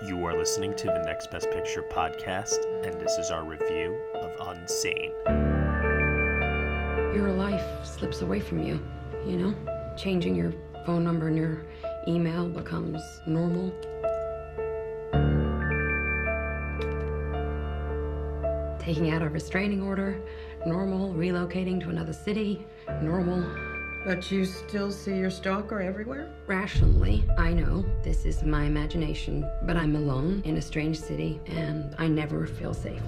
You are listening to the Next Best Picture podcast, and this is our review of Unsane. Your life slips away from you, you know? Changing your phone number and your email becomes normal. Taking out a restraining order, normal. Relocating to another city, normal. But you still see your stalker everywhere? Rationally, I know this is my imagination, but I'm alone in a strange city and I never feel safe.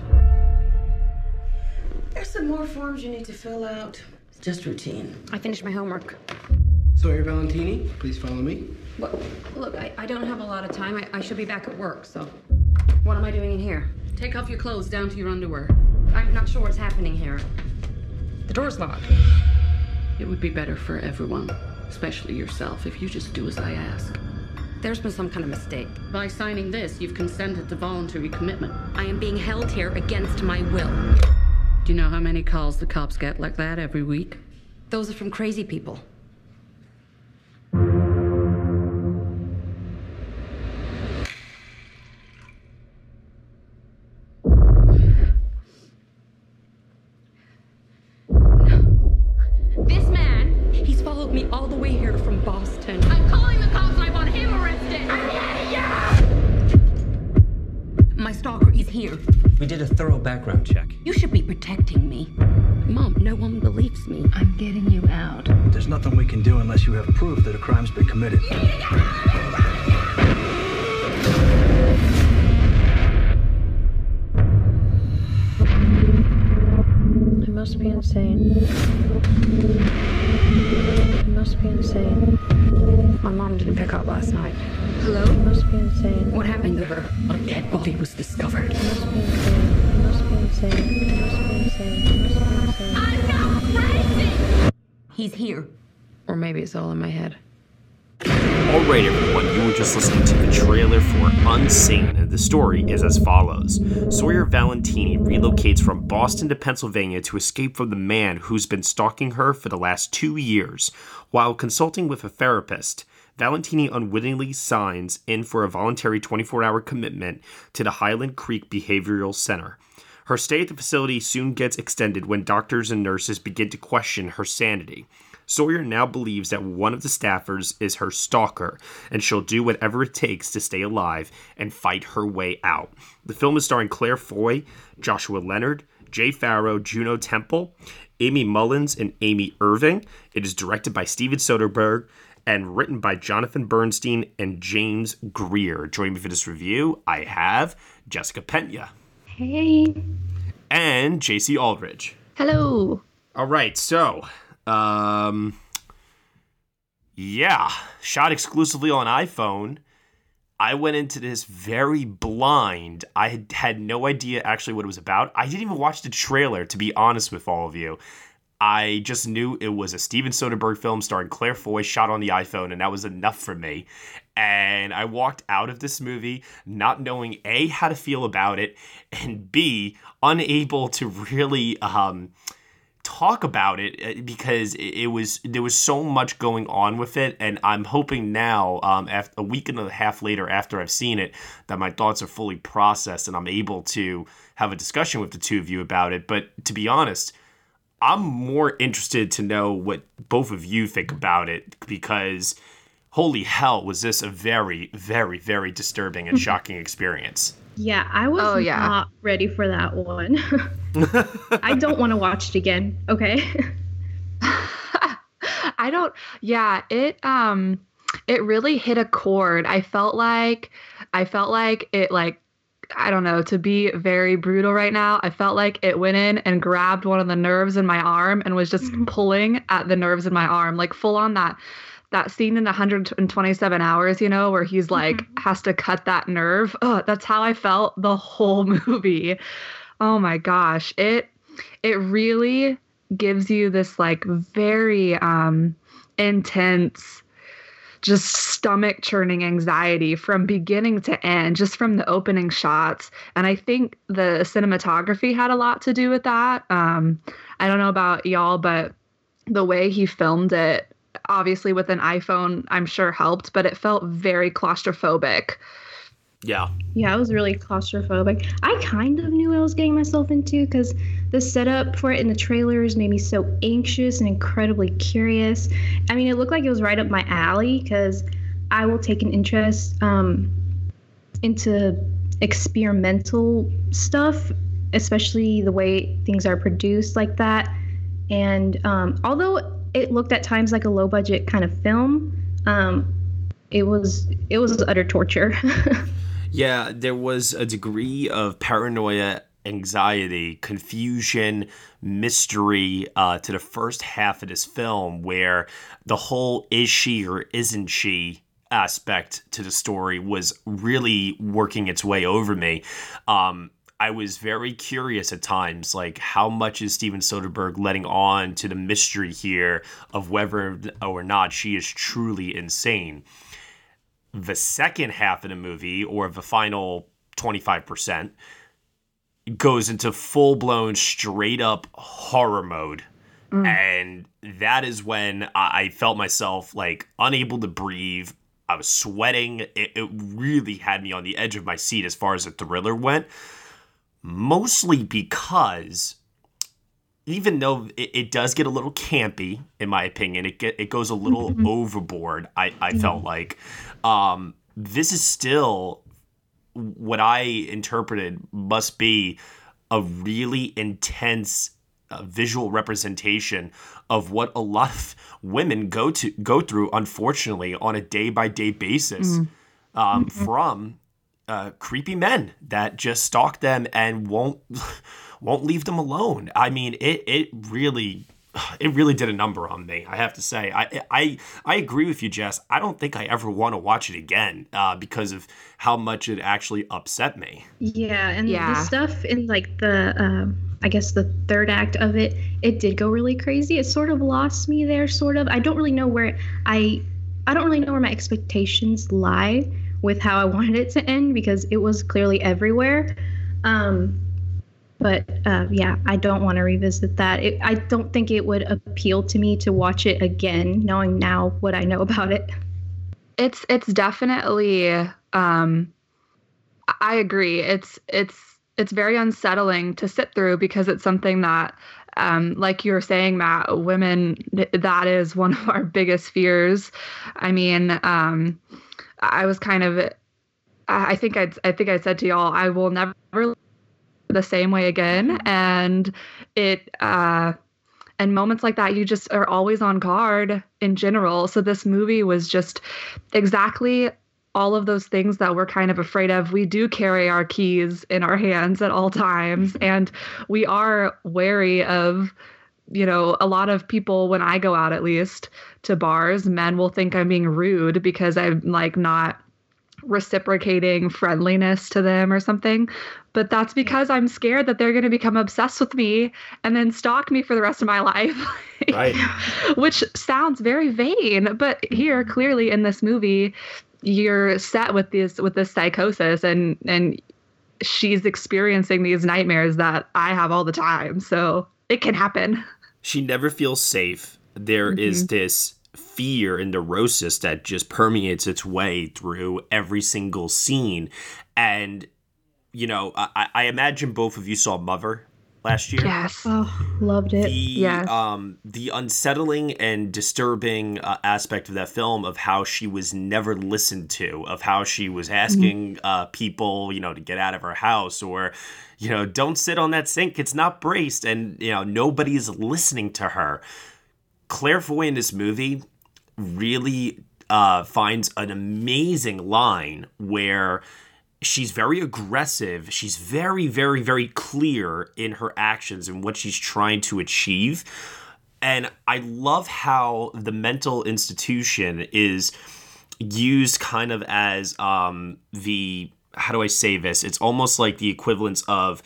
There's some more forms you need to fill out. It's just routine. I finished my homework. Sawyer Valentini, please follow me. Well, look, I, I don't have a lot of time. I, I should be back at work, so. What am I doing in here? Take off your clothes down to your underwear. I'm not sure what's happening here. The door's locked. It would be better for everyone, especially yourself, if you just do as I ask. There's been some kind of mistake. By signing this, you've consented to voluntary commitment. I am being held here against my will. Do you know how many calls the cops get like that every week? Those are from crazy people. Crazy! He's here. Or maybe it's all in my head. Alright, everyone, you were just listening to the trailer for Unsane, and the story is as follows Sawyer Valentini relocates from Boston to Pennsylvania to escape from the man who's been stalking her for the last two years. While consulting with a therapist, Valentini unwittingly signs in for a voluntary 24 hour commitment to the Highland Creek Behavioral Center. Her stay at the facility soon gets extended when doctors and nurses begin to question her sanity. Sawyer now believes that one of the staffers is her stalker, and she'll do whatever it takes to stay alive and fight her way out. The film is starring Claire Foy, Joshua Leonard, Jay Pharoah, Juno Temple, Aimee Mullins, and Amy Irving. It is directed by Steven Soderbergh and written by Jonathan Bernstein and James Greer. Joining me for this review, I have Jessica Peña Hey. and Jacey Aldredge. Hello. All right, so um yeah, shot exclusively on iPhone. I went into this very blind. I had, had no idea actually what it was about. I didn't even watch the trailer to be honest with all of you. I just knew it was a Steven Soderbergh film starring Claire Foy shot on the iPhone, and that was enough for me. And I walked out of this movie not knowing A, how to feel about it, and B, unable to really um, talk about it uh, because it was there was so much going on with it and i'm hoping now um, after a week and a half later after i've seen it that my thoughts are fully processed and i'm able to have a discussion with the two of you about it but to be honest i'm more interested to know what both of you think about it because holy hell was this a very very very disturbing and shocking experience Yeah, I was Oh, yeah. not ready for that one. I don't want to watch it again. Okay. I don't yeah, it um it really hit a chord. I felt like I felt like it like I don't know, to be very brutal right now, I felt like it went in and grabbed one of the nerves in my arm and was just pulling at the nerves in my arm, like full on that that scene in 127 hours, you know, where he's like mm-hmm. has to cut that nerve. Oh, that's how I felt the whole movie. Oh my gosh. It it really gives you this like very um intense just stomach churning anxiety from beginning to end, just from the opening shots. And I think the cinematography had a lot to do with that. Um, I don't know about y'all, but the way he filmed it, obviously with an iPhone, I'm sure helped, but it felt very claustrophobic. Yeah. Yeah, I was really claustrophobic. I kind of knew what I was getting myself into because the setup for it in the trailers made me so anxious and incredibly curious. I mean, it looked like it was right up my alley because I will take an interest um, into experimental stuff, especially the way things are produced like that. And um, although it looked at times like a low budget kind of film, um, it was it was utter torture. Yeah, there was a degree of paranoia, anxiety, confusion, mystery uh, to the first half of this film where the whole is she or isn't she aspect to the story was really working its way over me. Um, I was very curious at times, like how much is Steven Soderbergh letting on to the mystery here of whether or not she is truly insane the second half of the movie or the final 25% goes into full blown straight up horror mode. Mm. And that is when I felt myself like unable to breathe. I was sweating. It, it really had me on the edge of my seat as far as the thriller went. Mostly because even though it, it, does get a little campy, in my opinion, it get it goes a little mm-hmm. overboard. I I felt mm-hmm. like um, this is still what I interpreted must be a really intense uh, visual representation of what a lot of women go to go through, unfortunately, on a day by day basis, mm-hmm. Um, mm-hmm. from uh, creepy men that just stalk them and won't won't leave them alone. I mean, it it really it really did a number on me. I have to say, I I I agree with you, Jess. I don't think I ever want to watch it again uh, because of how much it actually upset me. Yeah, and yeah. the stuff in like the um, I guess the third act of it, it did go really crazy. It sort of lost me there, sort of. I don't really know where I I don't really know where my expectations lie with how I wanted it to end because it was clearly everywhere. Um, but uh, yeah, I don't want to revisit that. It, I don't think it would appeal to me to watch it again, knowing now what I know about it. It's it's definitely. Um, I agree. It's it's it's very unsettling to sit through because it's something that um, like you were saying, Matt, women, that is one of our biggest fears. I mean, um, I was kind of, I think I, I think I said to y'all, I will never the same way again. And it uh and moments like that you just are always on guard in general. So this movie was just exactly all of those things that we're kind of afraid of. We do carry our keys in our hands at all times. And we are wary of you know a lot of people when i go out at least to bars men will think i'm being rude because i'm like not reciprocating friendliness to them or something. But that's because I'm scared that they're going to become obsessed with me and then stalk me for the rest of my life. right. Which sounds very vain, but here clearly in this movie you're set with this with this psychosis and and she's experiencing these nightmares that I have all the time. So it can happen. She never feels safe. There mm-hmm. is this fear and neurosis that just permeates its way through every single scene. And, you know, I, I imagine both of you saw Mother last year. Yes. Oh, loved it. The, yes. Um, the unsettling and disturbing uh, aspect of that film of how she was never listened to, of how she was asking mm-hmm. uh, people, you know, to get out of her house or, you know, don't sit on that sink, it's not braced. And, you know, nobody's listening to her. Claire Foy in this movie really uh, finds an amazing line where she's very aggressive. She's very, very, very clear in her actions and what she's trying to achieve. and I love how the mental institution is used kind of as um, the how do I say this? It's almost like the equivalence of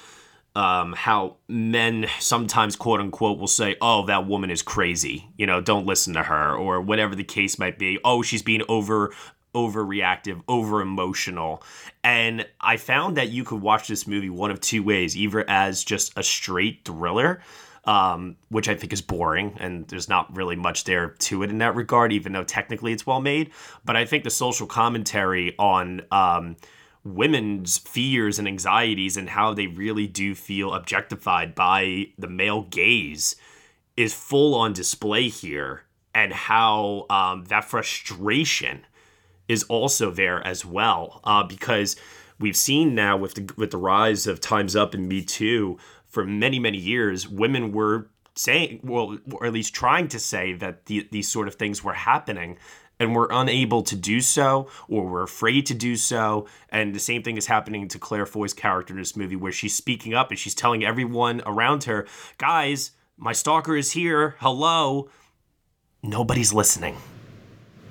um, how men sometimes, quote unquote, will say, "Oh, that woman is crazy," you know, don't listen to her, or whatever the case might be. Oh, she's being over overreactive, over emotional. And I found that you could watch this movie one of two ways, either as just a straight thriller, um, which I think is boring, and there's not really much there to it in that regard, even though technically it's well made. But I think the social commentary on um, women's fears and anxieties and how they really do feel objectified by the male gaze is full on display here, and how um, that frustration is also there as well, uh, because we've seen now with the with the rise of Times Up and Me Too for many many years, women were saying, well, or at least trying to say that the, these sort of things were happening, and we're unable to do so, or we're afraid to do so. And the same thing is happening to Claire Foy's character in this movie, where she's speaking up and she's telling everyone around her, guys, my stalker is here. Hello. Nobody's listening.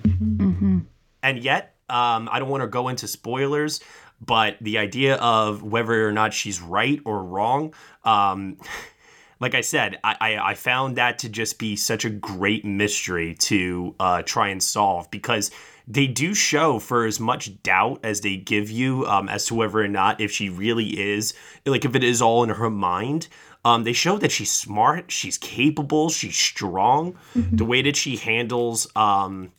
Mm-hmm. And yet, um, I don't want to go into spoilers, but the idea of whether or not she's right or wrong, um, like I said, I, I, I, found that to just be such a great mystery to uh, try and solve because they do show for as much doubt as they give you um, as to whether or not if she really is, like if it is all in her mind. Um, they show that she's smart, she's capable, she's strong. Mm-hmm. The way that she handles um,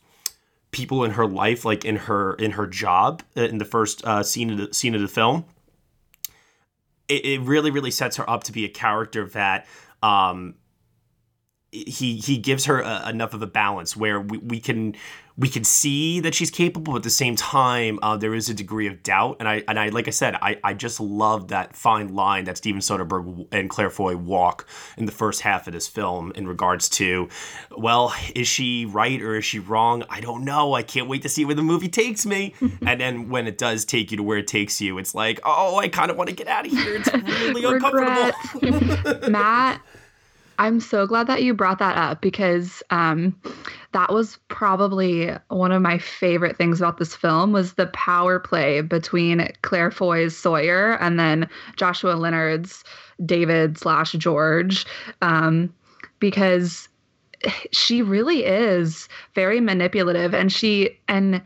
people in her life, like in her in her job, uh, in the first uh, scene of the scene of the film, it, it really really sets her up to be a character that um, he he gives her a, enough of a balance where we, we can we can see that she's capable, but at the same time, uh, there is a degree of doubt. And I and I like I said, I, I just love that fine line that Steven Soderbergh and Claire Foy walk in the first half of this film in regards to, well, is she right or is she wrong? I don't know. I can't wait to see where the movie takes me. and then when it does take you to where it takes you, it's like, oh, I kind of want to get out of here. It's really uncomfortable. Matt, I'm so glad that you brought that up because um, that was probably one of my favorite things about this film was the power play between Claire Foy's Sawyer and then Joshua Leonard's David slash George, um, because she really is very manipulative and she and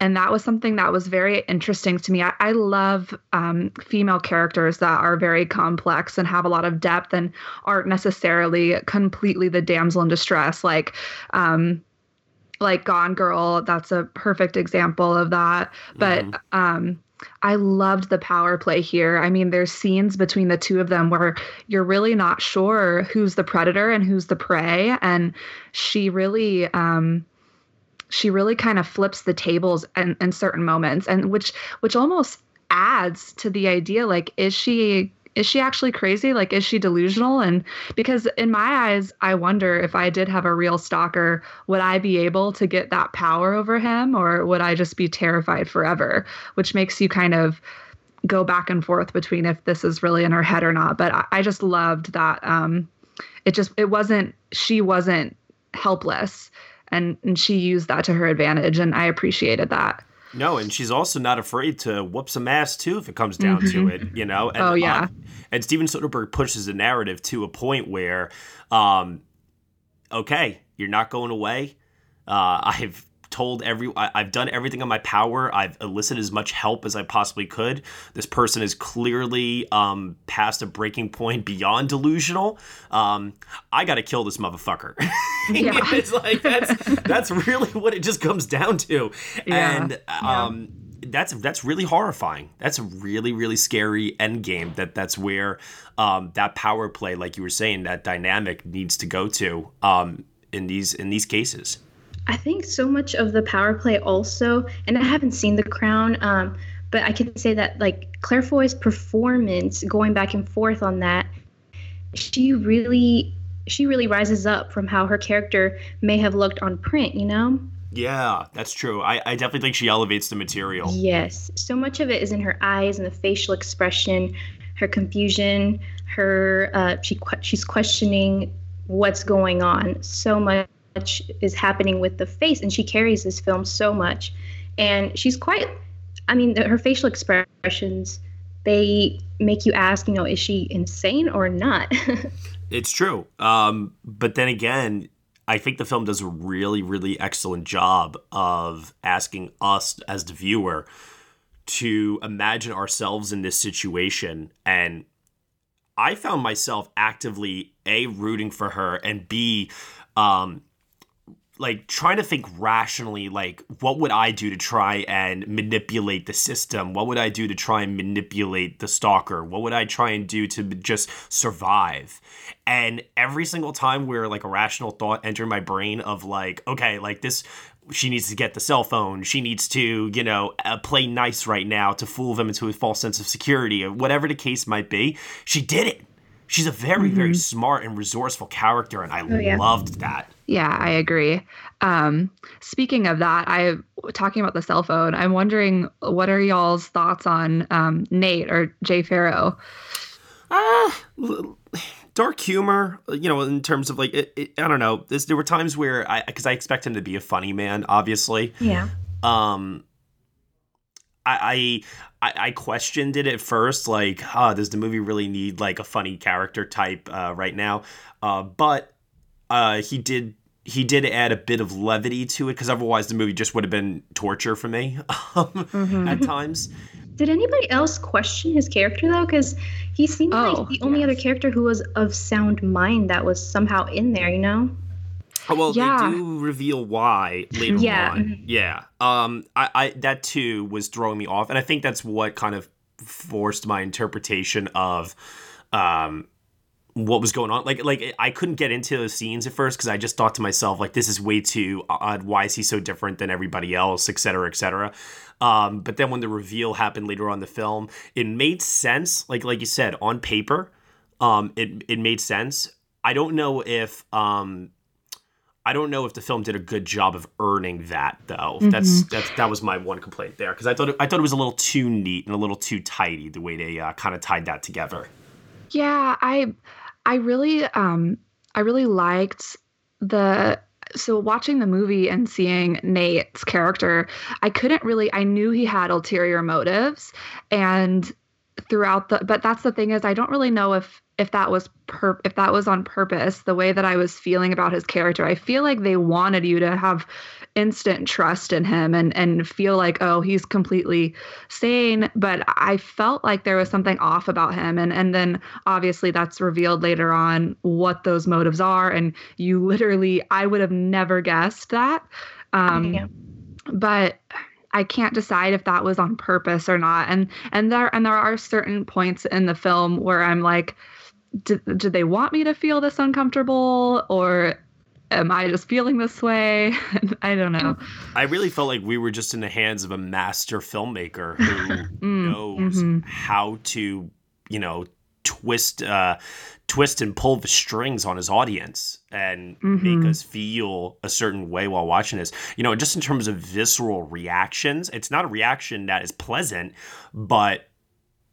and that was something that was very interesting to me. I, I love um, female characters that are very complex and have a lot of depth and aren't necessarily completely the damsel in distress. Like, um, like Gone Girl, that's a perfect example of that. But mm-hmm. um, I loved the power play here. I mean, there's scenes between the two of them where you're really not sure who's the predator and who's the prey, and she really um, she really kind of flips the tables in, in certain moments and which which almost adds to the idea like is she is she actually crazy? Like is she delusional? And because in my eyes i wonder if i did have a real stalker would i be able to get that power over him or would i just be terrified forever? Which makes you kind of go back and forth between if this is really in her head or not but i, I just loved that um it just it wasn't she wasn't helpless and and she used that to her advantage and i appreciated that. No and she's also not afraid to whoop some ass too if it comes down mm-hmm. to it you know? And, oh yeah. uh, and steven soderbergh pushes the narrative to a point where um okay you're not going away. Uh, I've told every I, have done everything in my power. I've elicited as much help as I possibly could. This person is clearly um, past a breaking point beyond delusional. Um, I got to kill this motherfucker. Yeah. it's like that's that's really what it just comes down to, yeah. and um, yeah. that's that's really horrifying. That's a really really scary end game. That that's where um, that power play, like you were saying, that dynamic needs to go to um, in these in these cases. I think so much of the power play also, and I haven't seen The Crown, um, but I can say that like Claire Foy's performance, going back and forth on that, she really she really rises up from how her character may have looked on print. You know. Yeah, that's true. I, I definitely think she elevates the material. Yes. So much of it is in her eyes and the facial expression, her confusion, her uh, she she's questioning what's going on. So much is happening with the face, and she carries this film so much. And she's quite, I mean, her facial expressions, they make you ask, you know, is she insane or not? it's true. Um, but then again, I think the film does a really, really excellent job of asking us as the viewer to imagine ourselves in this situation and I found myself actively a rooting for her and b um like trying to think rationally like what would i do to try and manipulate the system what would i do to try and manipulate the stalker what would i try and do to just survive and every single time where like a rational thought entered my brain of like okay like this she needs to get the cell phone. She needs to, you know, uh, play nice right now to fool them into a false sense of security or whatever the case might be. She did it. She's a very, mm-hmm. very smart and resourceful character, and I oh, yeah. loved that. Yeah, I agree. Um, speaking of that, I talking about the cell phone. I'm wondering what are y'all's thoughts on um, Nate or Jay Pharoah? Ah, dark humor, you know, in terms of like, it, it, I don't know. This, there were times where I, because I expect him to be a funny man, obviously. Yeah. Um, I, I, I questioned it at first, like, huh, does the movie really need like a funny character type uh, right now? Uh, but uh, he did he did add a bit of levity to it because otherwise the movie just would have been torture for me um, mm-hmm. at times. Did anybody else question his character though? Because he seemed oh, like the only yes. other character who was of sound mind that was somehow in there. You know. Oh, well, yeah. they do reveal why later yeah. on. Mm-hmm. Yeah. Um. I, I that too was throwing me off, and I think that's what kind of forced my interpretation of um what was going on like like i couldn't get into those scenes at first because i just thought to myself like this is way too odd why is he so different than everybody else et cetera et cetera um, but then when the reveal happened later on the film it made sense like like you said on paper um, it, it made sense i don't know if um, I don't know if the film did a good job of earning that though. Mm-hmm. That's that's that was my one complaint there because I thought it, I thought it was a little too neat and a little too tidy the way they uh, kind of tied that together. Yeah, I I really um I really liked the so watching the movie and seeing Nate's character, I couldn't really I knew he had ulterior motives and throughout the but that's the thing is I don't really know if if that was per if that was on purpose the way that I was feeling about his character. I feel like they wanted you to have instant trust in him and and feel like oh he's completely sane but i felt like there was something off about him and and then obviously that's revealed later on what those motives are and you literally i would have never guessed that um yeah. but I can't decide if that was on purpose or not. And and there and there are certain points in the film where I'm like, did, did they want me to feel this uncomfortable or am I just feeling this way? I don't know. I really felt like we were just in the hands of a master filmmaker who mm, knows mm-hmm. how to, you know, twist uh twist and pull the strings on his audience and mm-hmm. make us feel a certain way while watching this. You know, just in terms of visceral reactions, it's not a reaction that is pleasant, but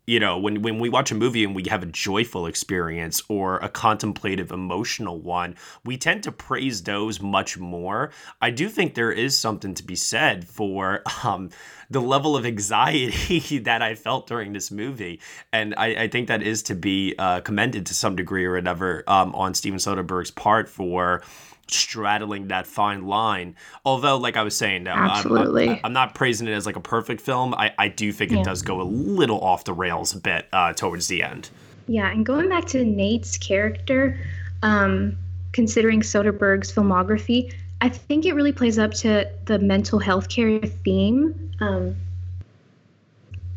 you know when when we watch a movie and we have a joyful experience or a contemplative emotional one we tend to praise those much more. I do think there is something to be said for um, the level of anxiety that i felt during this movie. And i, I think that is to be uh, commended to some degree or another um, on steven soderbergh's part for straddling that fine line. Although, like I was saying, absolutely, I'm, I'm, I'm, not praising it as like a perfect film. I, I do think yeah. it does go a little off the rails a bit uh, towards the end. Yeah, and going back to Nate's character, um, considering Soderbergh's filmography, I think it really plays up to the mental health care theme. Um,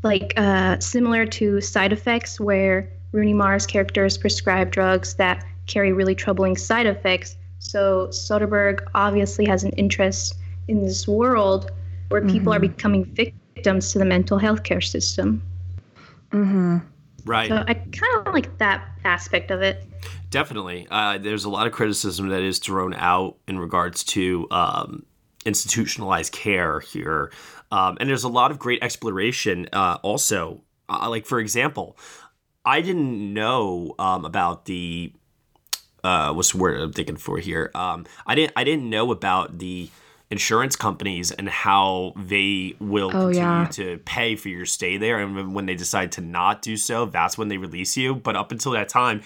like uh, similar to side effects, where Rooney Mara's character is prescribed drugs that carry really troubling side effects so Soderbergh obviously has an interest in this world where mm-hmm. people are mm-hmm. becoming victims to the mental health care system. Mm-hmm. Right. So I kind of like that aspect of it. Definitely. Uh, there's a lot of criticism that is thrown out in regards to um, institutionalized care here. Um, and there's a lot of great exploration uh, also. Uh, like, for example, I didn't know um, about the uh, what's the word I'm thinking for here? Um, I didn't I didn't know about the insurance companies and how they will Oh, continue yeah. to pay for your stay there, and when they decide to not do so, that's when they release you. But up until that time,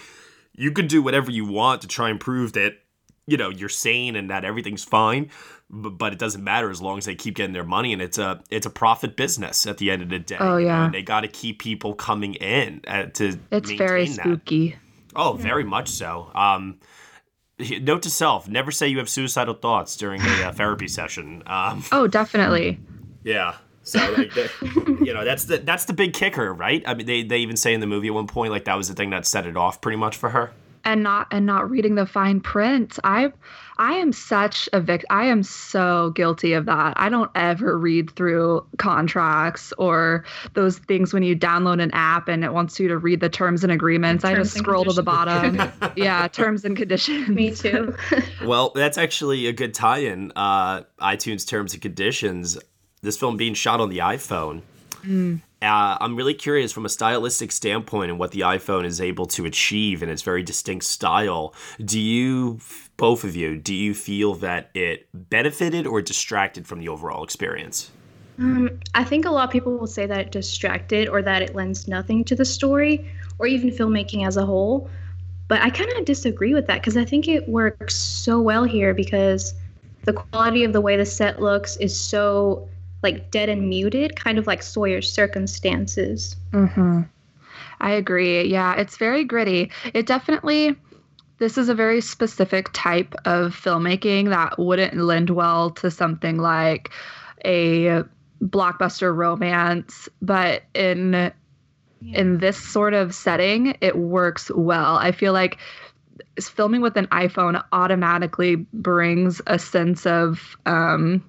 you could do whatever you want to try and prove that you know you're sane and that everything's fine but, it doesn't matter as long as they keep getting their money and it's a it's a profit business at the end of the day Oh, you know, yeah. and they got to keep people coming in uh, to It's very maintain that. Oh very much so. Um note to self never say you have suicidal thoughts during a uh, therapy session. Um Oh, definitely. yeah. So like you know that's the that's the big kicker right? I mean they, they even say in the movie at one point like that was the thing that set it off pretty much for her and not and not reading the fine print. I I am such a victim. I am so guilty of that. I don't ever read through contracts or those things when you download an app and it wants you to read the terms and agreements. I just and scroll to the bottom. yeah, terms and conditions. Me too. Well, that's actually a good tie-in. Uh, iTunes terms and conditions. This film being shot on the iPhone. Mm. Uh, I'm really curious from a stylistic standpoint and what the iPhone is able to achieve in its very distinct style. Do you, both of you, do you feel that it benefited or distracted from the overall experience? Um, I think a lot of people will say that it distracted or that it lends nothing to the story or even filmmaking as a whole. But I kind of disagree with that because I think it works so well here because the quality of the way the set looks is so like dead and muted, kind of like Sawyer's circumstances. Mm-hmm. I agree. Yeah, it's very gritty. It definitely, this is a very specific type of filmmaking that wouldn't lend well to something like a blockbuster romance, but in in this sort of setting, it works well. I feel like filming with an iPhone automatically brings a sense of um,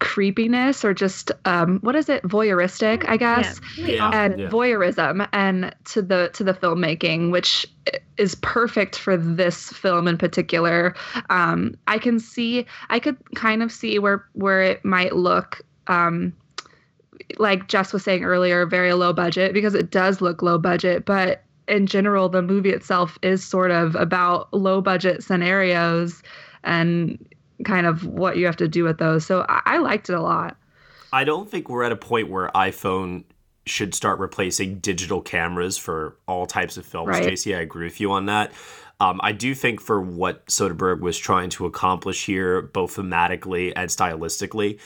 creepiness or just um, what is it? Voyeuristic i guess? Yeah, and yeah. voyeurism and to the to the filmmaking which is perfect for this film in particular. Um, i can see i could kind of see where where it might look um, like Jess was saying earlier, very low budget because it does look low budget, but in general, the movie itself is sort of about low budget scenarios and kind of what you have to do with those. So I, I liked it a lot. I don't think we're at a point where iPhone should start replacing digital cameras for all types of films. Right. Jacey, I agree with you on that. Um, I do think for what Soderbergh was trying to accomplish here, both thematically and stylistically,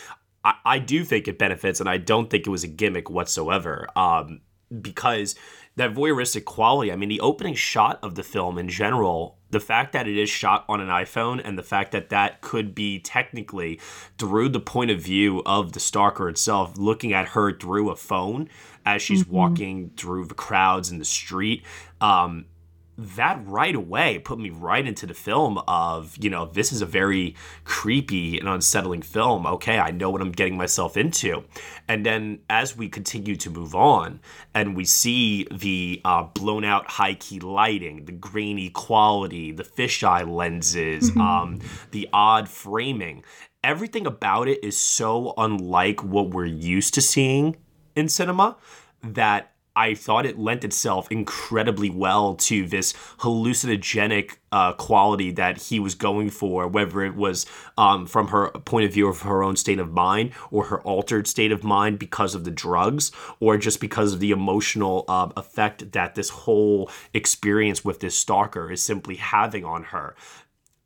I, I do think it benefits, and I don't think it was a gimmick whatsoever. Um, because that voyeuristic quality, I mean, the opening shot of the film in general, the fact that it is shot on an iPhone and the fact that that could be technically through the point of view of the stalker itself, looking at her through a phone as she's Mhm. walking through the crowds in the street. Um, that right away put me right into the film of you know this is a very creepy and unsettling film okay i know what i'm getting myself into and then as we continue to move on and we see the uh, blown out high key lighting the grainy quality the fisheye lenses Mhm. um, the odd framing everything about it is so unlike what we're used to seeing in cinema that I thought it lent itself incredibly well to this hallucinogenic uh, quality that he was going for, whether it was um, from her point of view of her own state of mind or her altered state of mind because of the drugs, or just because of the emotional um, effect that this whole experience with this stalker is simply having on her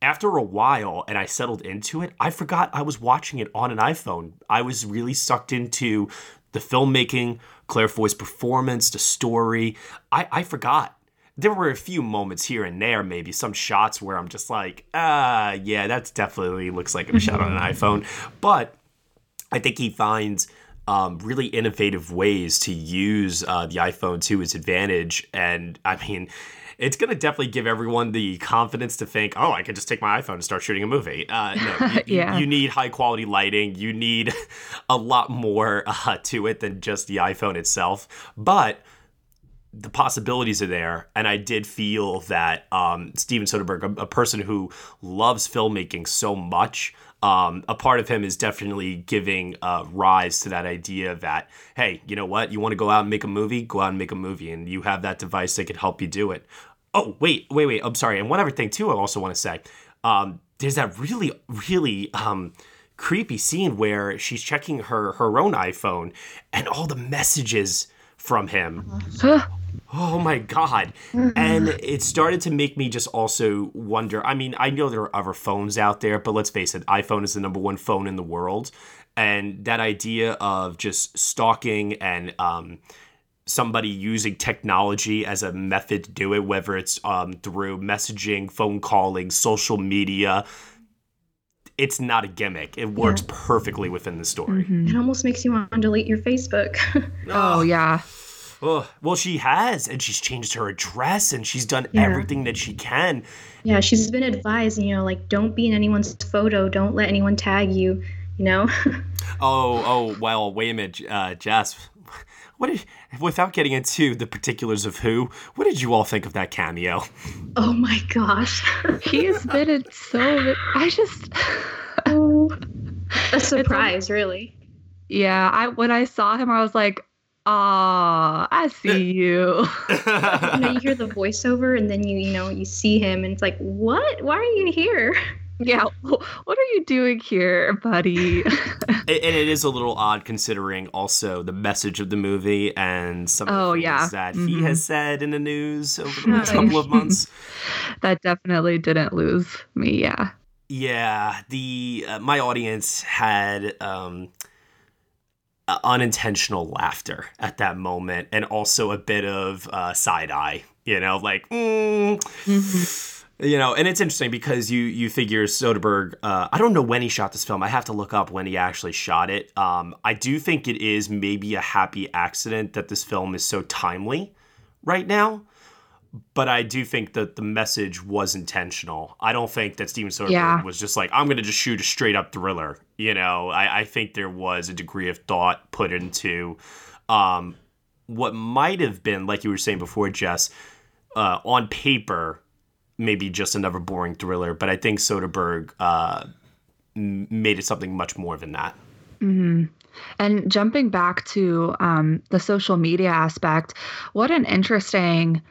after a while and I settled into it, I forgot I was watching it on an iPhone. I was really sucked into the filmmaking, Claire Foy's performance, the story. I, I forgot. There were a few moments here and there, maybe some shots where I'm just like, ah, yeah, that's definitely looks like a shot on an iPhone. But I think he finds um, really innovative ways to use uh, the iPhone to its advantage. And I mean, it's going to definitely give everyone the confidence to think, oh, I can just take my iPhone and start shooting a movie. Uh, no, you, you- you need high quality lighting. You need a lot more uh, to it than just the iPhone itself. But the possibilities are there, and I did feel that um, Steven Soderbergh, a, a person who loves filmmaking so much, um, a part of him is definitely giving uh, rise to that idea that hey, you know what? You want to go out and make a movie? Go out and make a movie, and you have that device that can help you do it. Oh wait, wait, wait. I'm sorry. And one other thing too, I also want to say, um, there's that really, really um, creepy scene where she's checking her her own iPhone and all the messages from him. Oh my god! And it started to make me just also wonder. I mean, I know there are other phones out there, but let's face it, iPhone is the number one phone in the world, and that idea of just stalking and um, somebody using technology as a method to do it, whether it's um, through messaging, phone calling, social media. It's not a gimmick. It works Yeah. perfectly within the story. It almost makes you want to delete your Facebook. Oh yeah. Ugh. Well, she has, and she's changed her address, and she's done Yeah. everything that she can. yeah, she's been advised, you know, like don't be in anyone's photo, don't let anyone tag you, you know. Oh, oh, well, wait a minute, uh, Jess. What did, without getting into the particulars of who, what did you all think of that cameo? oh my gosh. He's been in so. I just. oh, a surprise, really. Yeah, I when I saw him, I was like, "Ah, I see you." you know, you hear the voiceover and then you, you know, you see him and it's like, what? Why are you here? yeah, what are you doing here, buddy? and it is a little odd considering also the message of the movie and some of the Oh, things yeah. that he Mhm. has said in the news over the last couple of months. that definitely didn't lose me. Yeah. Yeah, the uh, my audience had um, uh, unintentional laughter at that moment, and also a bit of uh, side eye. You know, like. Mm, You know, and it's interesting because you you figure Soderbergh. Uh, I don't know when he shot this film. I have to look up when he actually shot it. Um, I do think it is maybe a happy accident that this film is so timely right now but I do think that the message was intentional. I don't think that Steven Soderbergh Yeah. was just like, I'm going to just shoot a straight up thriller. You know, I, I think there was a degree of thought put into um, what might have been, like you were saying before, Jess, uh, on paper, maybe just another boring thriller. But I think Soderbergh uh, made it something much more than that. hmm And jumping back to um, the social media aspect, what an interesting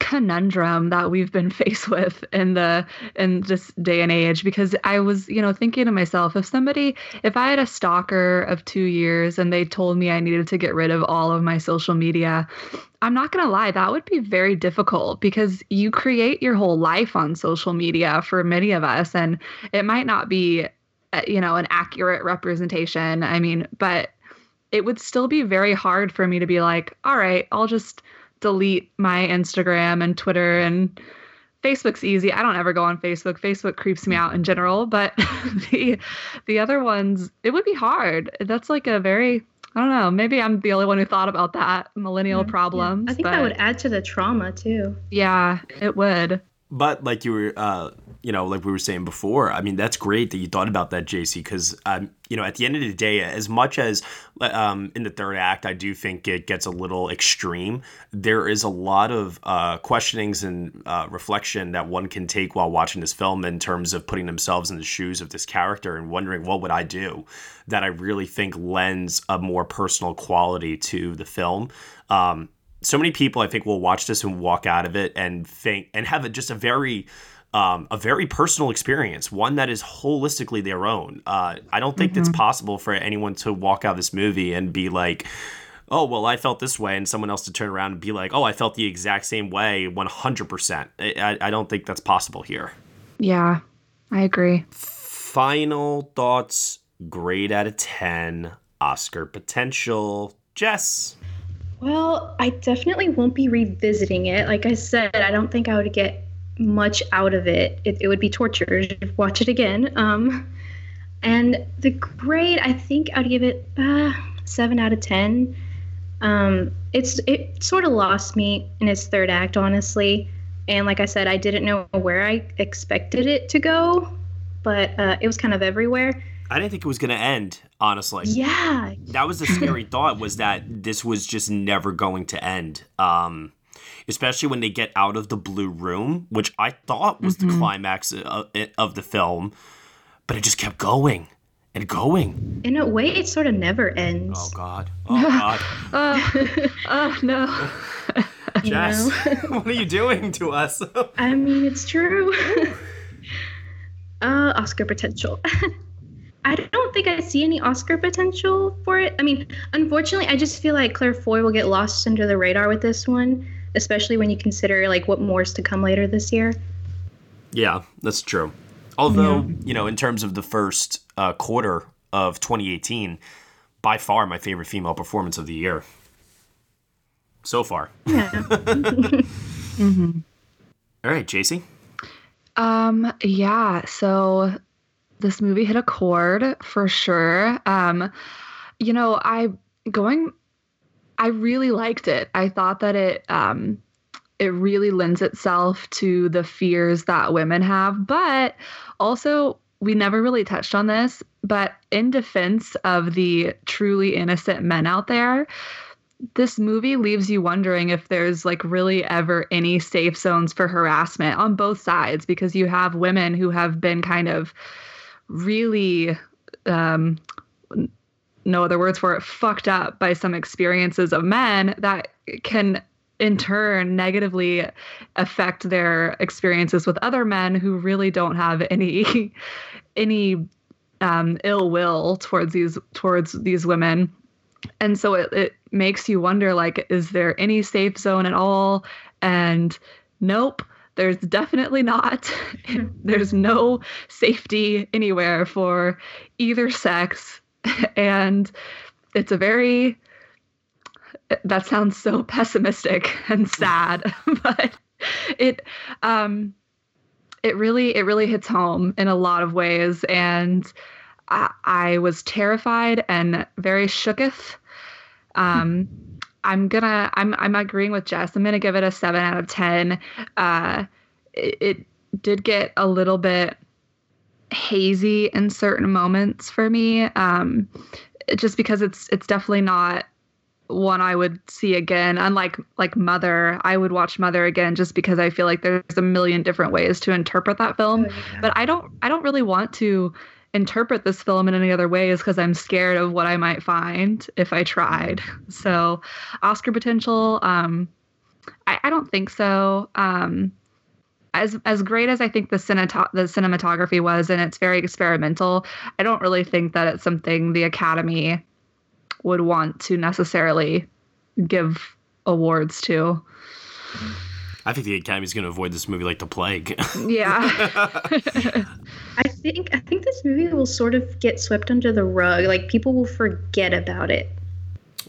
conundrum that we've been faced with in the in this day and age because I was you know thinking to myself if somebody if I had a stalker of 2 years and they told me I needed to get rid of all of my social media I'm not going to lie that would be very difficult because you create your whole life on social media for many of us and it might not be uh, you know an accurate representation i mean but it would still be very hard for me to be like all right i'll just delete my instagram and twitter and facebook's easy. I don't ever go on facebook. Facebook creeps me out in general but the the other ones it would be hard. That's like a very i don't know maybe i'm the only one who thought about that millennial problems I think but that would add to the trauma too. yeah it would. But like you were, uh, you know, like we were saying before, I mean, that's great that you thought about that, Jacey, because, um, you know, at the end of the day, as much as um, in the third act, I do think it gets a little extreme, there is a lot of uh, questionings and uh, reflection that one can take while watching this film in terms of putting themselves in the shoes of this character and wondering, what would I do? That I really think lends a more personal quality to the film. Um, so many people I think will watch this and walk out of it and think and have a, just a very um, a very personal experience, one that is holistically their own. Uh, I don't think it's possible for anyone to walk out of this movie and be like, "Oh, well, I felt this way," and someone else to turn around and be like, "Oh, I felt the exact same way, one hundred percent." I I don't think that's possible here. yeah i agree Final thoughts: grade out of ten, Oscar potential. Jess. Well, I definitely won't be revisiting it. Like I said, I don't think I would get much out of it. It, it would be torture to watch it again. Um, and the grade, I think I'd give it uh, seven out of ten. Um, it's it sort of lost me in its third act, honestly. And like I said, I didn't know where I expected it to go, but uh, it was kind of everywhere. I didn't think it was going to end, honestly. Yeah, That was the scary thought was that this was just never going to end. Um, especially when they get out of the blue room, which I thought was the climax of, of the film, but it just kept going and going. in a way, it sort of never ends. Oh God! Oh God! oh, uh, no Jess, what are you doing to us? I mean, it's true. uh, Oscar potential. I don't think I see any Oscar potential for it. I mean, unfortunately, I just feel like Claire Foy will get lost under the radar with this one, especially when you consider like what more is to come later this year. Yeah, that's true. Although, yeah. you know, in terms of the first uh, quarter of 2018, by far my favorite female performance of the year so far. Yeah. mm-hmm. All right, Jacey. Um, yeah. So this movie hit a chord for sure. Um, you know, I going I really liked it. I thought that it um it really lends itself to the fears that women have, but also we never really touched on this, but in defense of the truly innocent men out there, this movie leaves you wondering if there's like really ever any safe zones for harassment on both sides because you have women who have been kind of really um no other words for it fucked up by some experiences of men that can in turn negatively affect their experiences with other men who really don't have any any um, ill will towards these towards these women. And so it, it makes you wonder like is there any safe zone at all? And nope there's definitely not. There's no safety anywhere for either sex and it's a very that sounds so pessimistic and sad but it um it really it really hits home in a lot of ways. And i, I was terrified and very shooketh. Um i'm gonna i'm i'm agreeing with jess. I'm gonna give it a seven out of ten. Uh it, it did get a little bit hazy in certain moments for me um just because it's it's definitely not one I would see again. Unlike like Mother, I would watch Mother again just because I feel like there's a million different ways to interpret that film. Oh, yeah. But I don't I don't really want to interpret this film in any other ways because I'm scared of what I might find if I tried. So Oscar potential, um, I, I don't think so. Um, as as great as I think the cineto- the cinematography was, and it's very experimental, I don't really think that it's something the Academy would want to necessarily give awards to. I think the Academy is going to avoid this movie like the plague. yeah. I think I think this movie will sort of get swept under the rug. Like people will forget about it.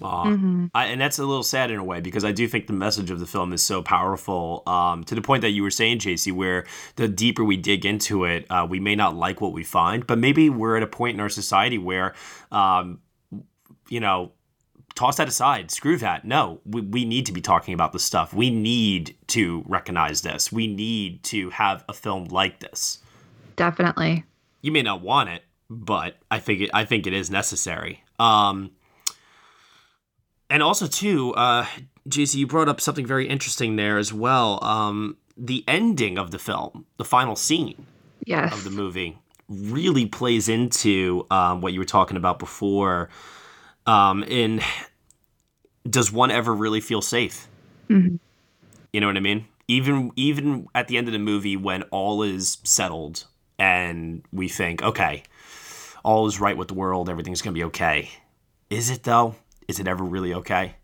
Mm-hmm. I, and that's a little sad in a way because I do think the message of the film is so powerful um, to the point that you were saying, Jacey, where the deeper we dig into it, uh, we may not like what we find, but maybe we're at a point in our society where um, you know, toss that aside. Screw that. No, we, we need to be talking about this stuff. We need to recognize this. We need to have a film like this. Definitely. You may not want it, but I think it, I think it is necessary. Um, and also too, uh, Jacey, you brought up something very interesting there as well. Um, the ending of the film, the final scene yes. of the movie, really plays into um, what you were talking about before um, in does one ever really feel safe? Mm-hmm. You know what I mean? Even even at the end of the movie, when all is settled and we think, okay, all is right with the world, everything's gonna be okay. Is it though? Is it ever really okay?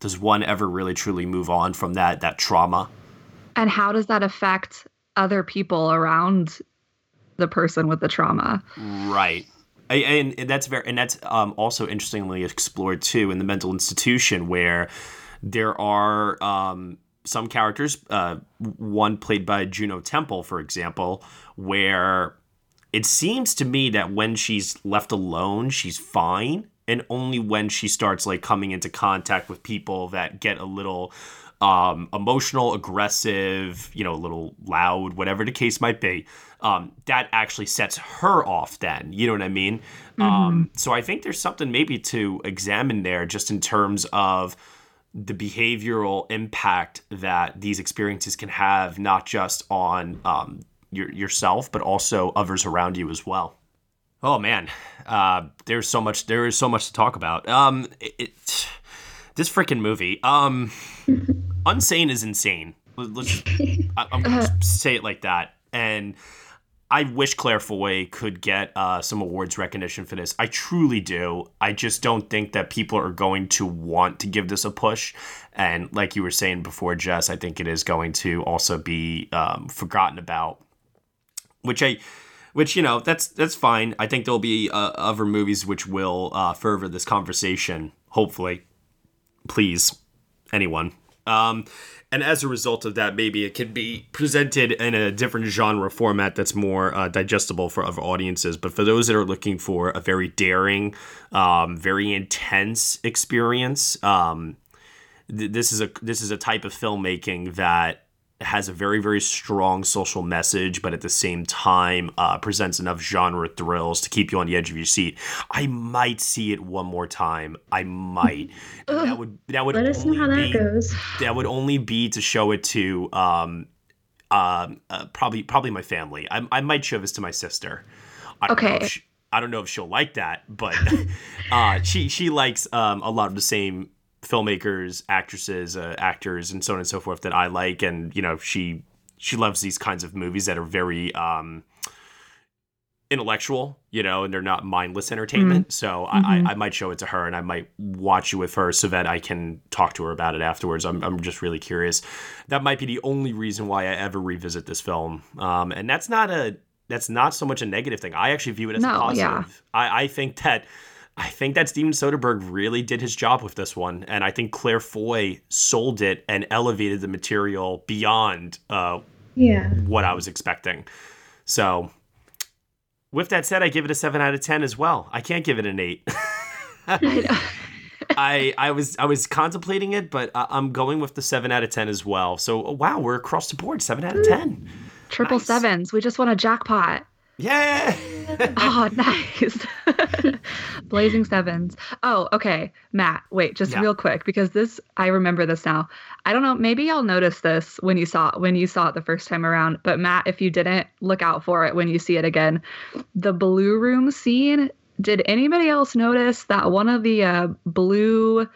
Does one ever really truly move on from that that trauma? And how does that affect other people around the person with the trauma? Right and, and that's very and that's um, also interestingly explored too in the mental institution where there are um, some characters uh, one played by juno temple for example where it seems to me that when she's left alone she's fine and only when she starts like coming into contact with people that get a little um, emotional, aggressive, you know, a little loud, whatever the case might be, um, that actually sets her off then. You know what I mean? Mm-hmm. Um, so I think there's something maybe to examine there just in terms of the behavioral impact that these experiences can have, not just on um, your, yourself, but also others around you as well. Oh man, uh, there's so much. There is so much to talk about. Um, it, it, this freaking movie. Um, Unsane is insane. Let's. I, am gonna say it like that. And I wish Claire Foy could get uh, some awards recognition for this. I truly do. I just don't think that people are going to want to give this a push. And like you were saying before, Jess, I think it is going to also be um, forgotten about. Which I, which you know, that's that's fine. I think there'll be uh, other movies which will uh, further this conversation. Hopefully, please, anyone. Um, and as a result of that, maybe it can be presented in a different genre format that's more uh, digestible for other audiences. But for those that are looking for a very daring, um, very intense experience, um, th- this is a this is a type of filmmaking that has a very very strong social message but at the same time uh, presents enough genre thrills to keep you on the edge of your seat. I might see it one more time. I might. That would that would let us know how that be, goes. that would only be to show it to um um uh, probably probably my family. I, I might show this to my sister. I okay know if she, I don't know if she'll like that, but uh, she she likes um, a lot of the same filmmakers, actresses, uh, actors, and so on and so forth that I like, and you know she she loves these kinds of movies that are very um, intellectual, you know, and they're not mindless entertainment. Mhm. So. I, I, I might show it to her, and I might watch it with her so that I can talk to her about it afterwards. I'm I'm just really curious. That might be the only reason why I ever revisit this film, um, and that's not a that's not so much a negative thing. I actually view it as a positive. yeah. I, I think that I think that Steven Soderbergh really did his job with this one, and I think Claire Foy sold it and elevated the material beyond uh, Yeah. what I was expecting. So, with that said, I give it a seven out of ten as well. I can't give it an eight. I I was I was contemplating it, but I, I'm going with the seven out of ten as well. So wow, we're across the board, seven out of ten. Triple sevens. We just won a jackpot. Yeah. oh, nice. Blazing sevens. Oh, okay. Matt, wait, just Yeah. real quick because this I remember this now. I don't know, maybe y'all noticed this when you saw when you saw it the first time around, but Matt, if you didn't, look out for it when you see it again. The blue room scene, did anybody else notice that one of the uh, blue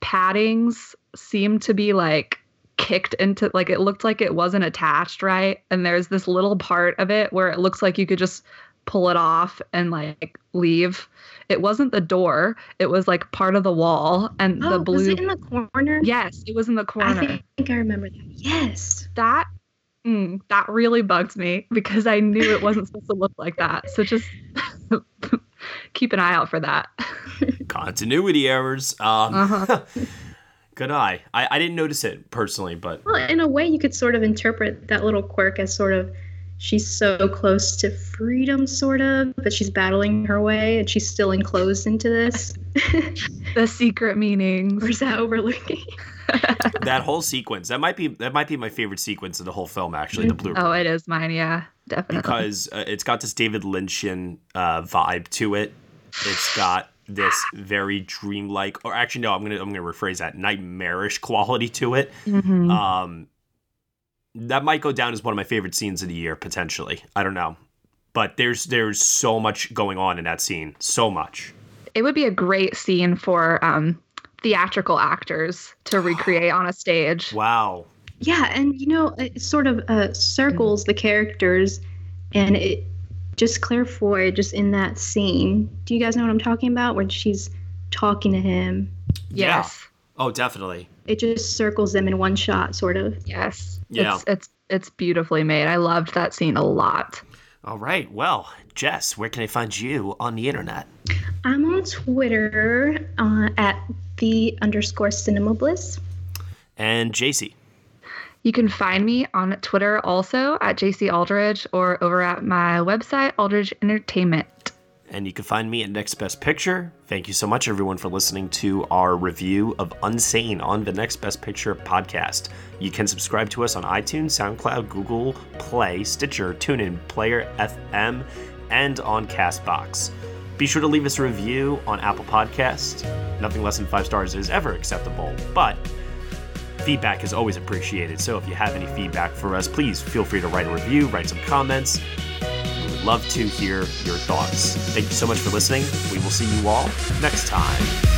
paddings seemed to be like kicked into like it looked like it wasn't attached right and there's this little part of it where it looks like you could just pull it off and like leave it wasn't the door it was like part of the wall and Oh, the blue was it in the corner? yes it was in the corner I think I remember that. Yes. that mm, that really bugged me because i knew it wasn't supposed to look like that so just keep an eye out for that Continuity errors. Um, Uh-huh. good eye. I, I didn't notice it personally, but Well, in a way, you could sort of interpret that little quirk as sort of she's so close to freedom, sort of, but she's battling her way and she's still enclosed into this. the secret meaning. Or is that overlooking? that whole sequence that might be that might be my favorite sequence of the whole film. Actually, the blue oh it is mine yeah definitely because uh, it's got this David Lynchian uh, vibe to it. It's got this very dreamlike, or actually no, I'm gonna I'm gonna rephrase that nightmarish quality to it. Mhm. Um, that might go down as one of my favorite scenes of the year potentially. I don't know, but there's there's so much going on in that scene, so much. it would be a great scene for um, theatrical actors to recreate on a stage. Wow. Yeah, and you know, it sort of uh, circles the characters, and it just Claire Foy just in that scene. Do you guys know what I'm talking about? When she's talking to him, Yes. Oh, definitely. it just circles them in one shot, sort of. Yes. Yeah. It's it's it's beautifully made. I loved that scene a lot. All right. Well, Jess, where can I find you on the internet? I'm on Twitter uh, at the underscore cinema bliss. And Jacey. You can find me on Twitter also at Jacey Aldredge or over at my website, Aldredge Entertainment. And you can find me at Next Best Picture. Thank you so much, everyone, for listening to our review of Unsane on the Next Best Picture podcast. You can subscribe to us on iTunes, SoundCloud, Google Play, Stitcher, TuneIn, Player FM, and on Castbox. Be sure to leave us a review on Apple Podcast. Nothing less than five stars is ever acceptable, but feedback is always appreciated. So if you have any feedback for us, please feel free to write a review, write some comments. We would love to hear your thoughts. Thank you so much for listening. We will see you all next time.